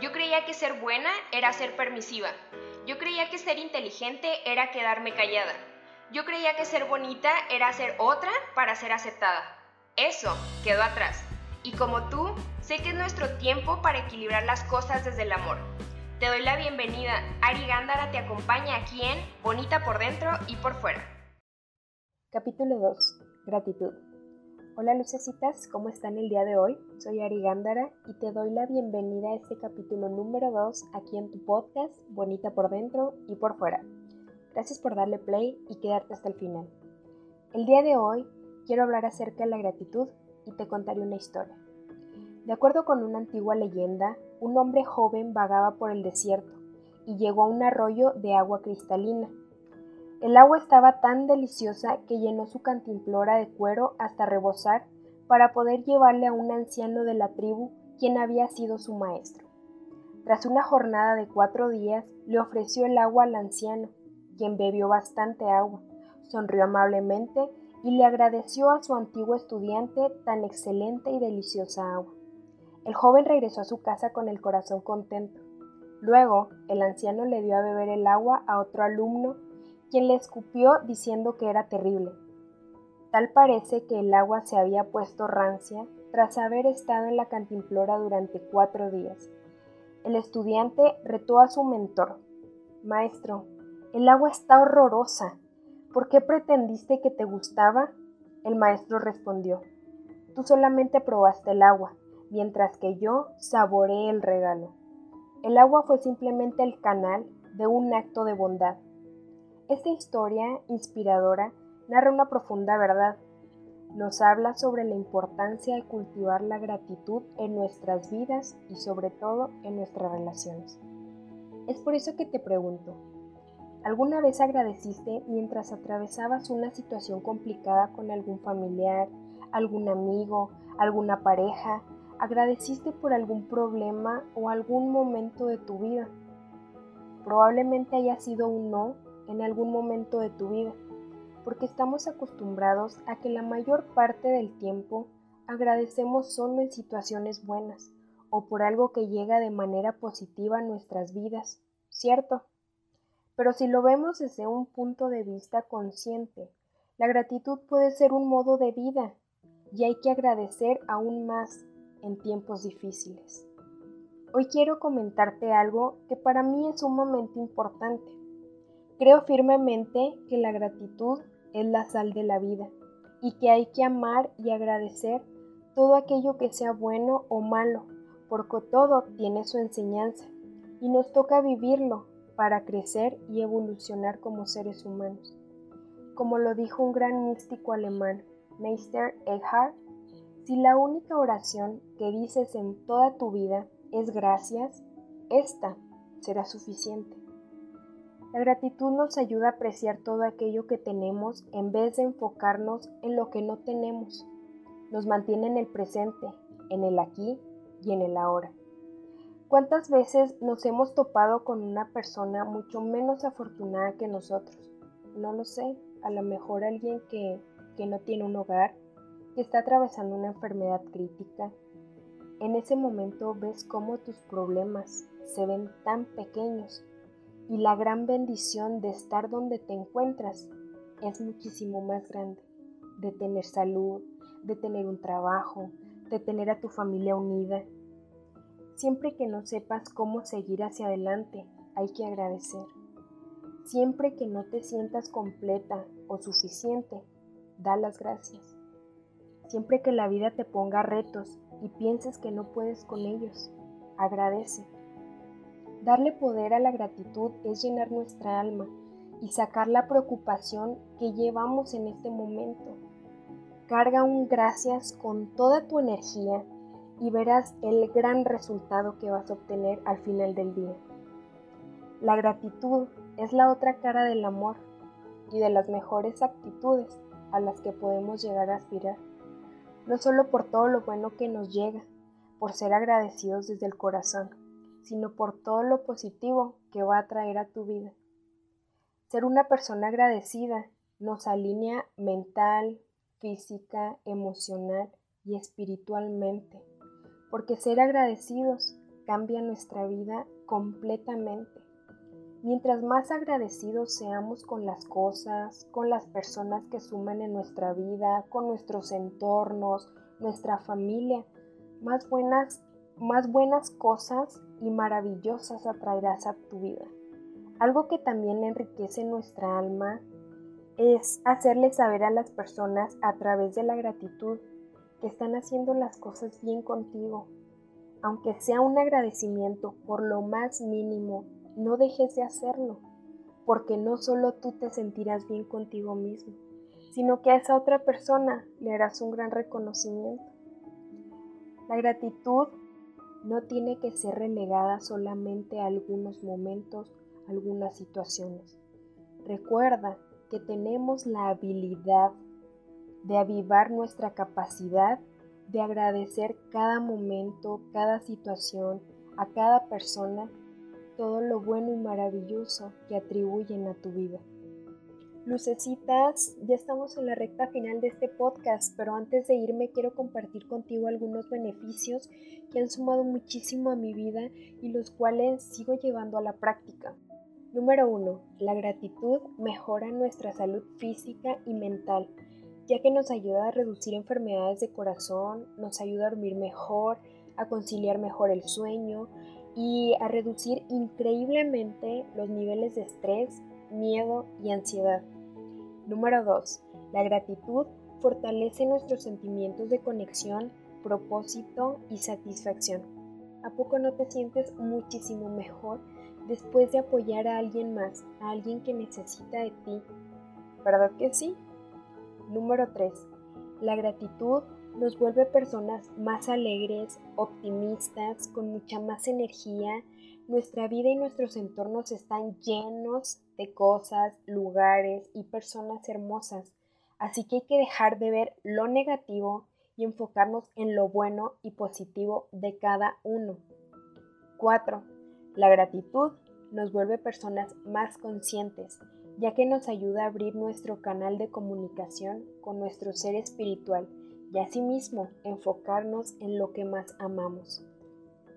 Yo creía que ser buena era ser permisiva. Yo creía que ser inteligente era quedarme callada. Yo creía que ser bonita era ser otra para ser aceptada. Eso quedó atrás. Y como tú, sé que es nuestro tiempo para equilibrar las cosas desde el amor. Te doy la bienvenida. Ari Gándara te acompaña aquí en Bonita por dentro y por fuera. Capítulo 2. Gratitud. Hola lucecitas, ¿cómo están el día de hoy? Soy Ari Gándara y te doy la bienvenida a este capítulo número 2 aquí en tu podcast Bonita por dentro y por fuera. Gracias por darle play y quedarte hasta el final. El día de hoy quiero hablar acerca de la gratitud y te contaré una historia. De acuerdo con una antigua leyenda, un hombre joven vagaba por el desierto y llegó a un arroyo de agua cristalina el agua estaba tan deliciosa que llenó su cantimplora de cuero hasta rebosar para poder llevarle a un anciano de la tribu quien había sido su maestro. Tras una jornada de cuatro días, le ofreció el agua al anciano, quien bebió bastante agua, sonrió amablemente y le agradeció a su antiguo estudiante tan excelente y deliciosa agua. El joven regresó a su casa con el corazón contento. Luego, el anciano le dio a beber el agua a otro alumno quien le escupió diciendo que era terrible. Tal parece que el agua se había puesto rancia tras haber estado en la cantimplora durante cuatro días. El estudiante retó a su mentor. Maestro, el agua está horrorosa. ¿Por qué pretendiste que te gustaba? El maestro respondió. Tú solamente probaste el agua, mientras que yo saboreé el regalo. El agua fue simplemente el canal de un acto de bondad. Esta historia inspiradora narra una profunda verdad. Nos habla sobre la importancia de cultivar la gratitud en nuestras vidas y sobre todo en nuestras relaciones. Es por eso que te pregunto, ¿alguna vez agradeciste mientras atravesabas una situación complicada con algún familiar, algún amigo, alguna pareja? ¿Agradeciste por algún problema o algún momento de tu vida? Probablemente haya sido un no en algún momento de tu vida, porque estamos acostumbrados a que la mayor parte del tiempo agradecemos solo en situaciones buenas o por algo que llega de manera positiva a nuestras vidas, ¿cierto? Pero si lo vemos desde un punto de vista consciente, la gratitud puede ser un modo de vida y hay que agradecer aún más en tiempos difíciles. Hoy quiero comentarte algo que para mí es sumamente importante Creo firmemente que la gratitud es la sal de la vida y que hay que amar y agradecer todo aquello que sea bueno o malo, porque todo tiene su enseñanza y nos toca vivirlo para crecer y evolucionar como seres humanos. Como lo dijo un gran místico alemán, Meister Eckhart, si la única oración que dices en toda tu vida es gracias, esta será suficiente. La gratitud nos ayuda a apreciar todo aquello que tenemos en vez de enfocarnos en lo que no tenemos. Nos mantiene en el presente, en el aquí y en el ahora. ¿Cuántas veces nos hemos topado con una persona mucho menos afortunada que nosotros? No lo sé, a lo mejor alguien que, que no tiene un hogar, que está atravesando una enfermedad crítica. En ese momento ves cómo tus problemas se ven tan pequeños y la gran bendición de estar donde te encuentras es muchísimo más grande, de tener salud, de tener un trabajo, de tener a tu familia unida. Siempre que no sepas cómo seguir hacia adelante, hay que agradecer. Siempre que no te sientas completa o suficiente, da las gracias. Siempre que la vida te ponga retos y pienses que no puedes con ellos, agradece. Darle poder a la gratitud es llenar nuestra alma y sacar la preocupación que llevamos en este momento. Carga un gracias con toda tu energía y verás el gran resultado que vas a obtener al final del día. La gratitud es la otra cara del amor y de las mejores actitudes a las que podemos llegar a aspirar, no solo por todo lo bueno que nos llega, por ser agradecidos desde el corazón, sino por todo lo positivo que va a traer a tu vida. Ser una persona agradecida nos alinea mental, física, emocional y espiritualmente, porque ser agradecidos cambia nuestra vida completamente. Mientras más agradecidos seamos con las cosas, con las personas que suman en nuestra vida, con nuestros entornos, nuestra familia, más buenas, más buenas cosas y maravillosas atraerás a tu vida. Algo que también enriquece nuestra alma es hacerle saber a las personas a través de la gratitud que están haciendo las cosas bien contigo. Aunque sea un agradecimiento por lo más mínimo, no dejes de hacerlo, porque no solo tú te sentirás bien contigo mismo, sino que a esa otra persona le harás un gran reconocimiento. La gratitud no tiene que ser relegada solamente a algunos momentos, algunas situaciones. Recuerda que tenemos la habilidad de avivar nuestra capacidad de agradecer cada momento, cada situación, a cada persona, todo lo bueno y maravilloso que atribuyen a tu vida. Lucecitas, ya estamos en la recta final de este podcast, pero antes de irme quiero compartir contigo algunos beneficios que han sumado muchísimo a mi vida y los cuales sigo llevando a la práctica. Número 1. La gratitud mejora nuestra salud física y mental, ya que nos ayuda a reducir enfermedades de corazón, nos ayuda a dormir mejor, a conciliar mejor el sueño y a reducir increíblemente los niveles de estrés, miedo y ansiedad. Número 2. La gratitud fortalece nuestros sentimientos de conexión, propósito y satisfacción. ¿A poco no te sientes muchísimo mejor? después de apoyar a alguien más, a alguien que necesita de ti. ¿Verdad que sí? Número 3. La gratitud nos vuelve personas más alegres, optimistas, con mucha más energía. Nuestra vida y nuestros entornos están llenos de cosas, lugares y personas hermosas. Así que hay que dejar de ver lo negativo y enfocarnos en lo bueno y positivo de cada uno. 4. La gratitud nos vuelve personas más conscientes, ya que nos ayuda a abrir nuestro canal de comunicación con nuestro ser espiritual y asimismo enfocarnos en lo que más amamos.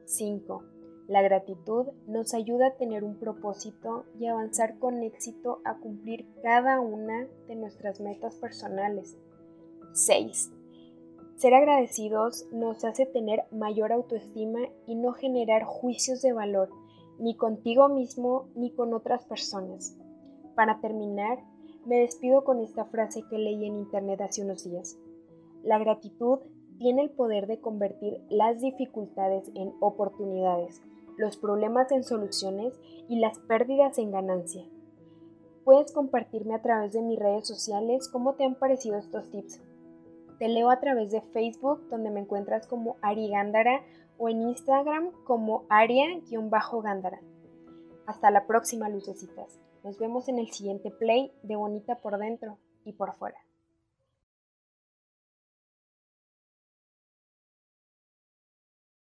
5. La gratitud nos ayuda a tener un propósito y avanzar con éxito a cumplir cada una de nuestras metas personales. 6. Ser agradecidos nos hace tener mayor autoestima y no generar juicios de valor ni contigo mismo ni con otras personas. Para terminar, me despido con esta frase que leí en internet hace unos días. La gratitud tiene el poder de convertir las dificultades en oportunidades, los problemas en soluciones y las pérdidas en ganancia. Puedes compartirme a través de mis redes sociales cómo te han parecido estos tips. Te leo a través de Facebook, donde me encuentras como Ari Gándara o en Instagram como aria-gándara. Hasta la próxima, lucecitas. Nos vemos en el siguiente play de Bonita por dentro y por fuera.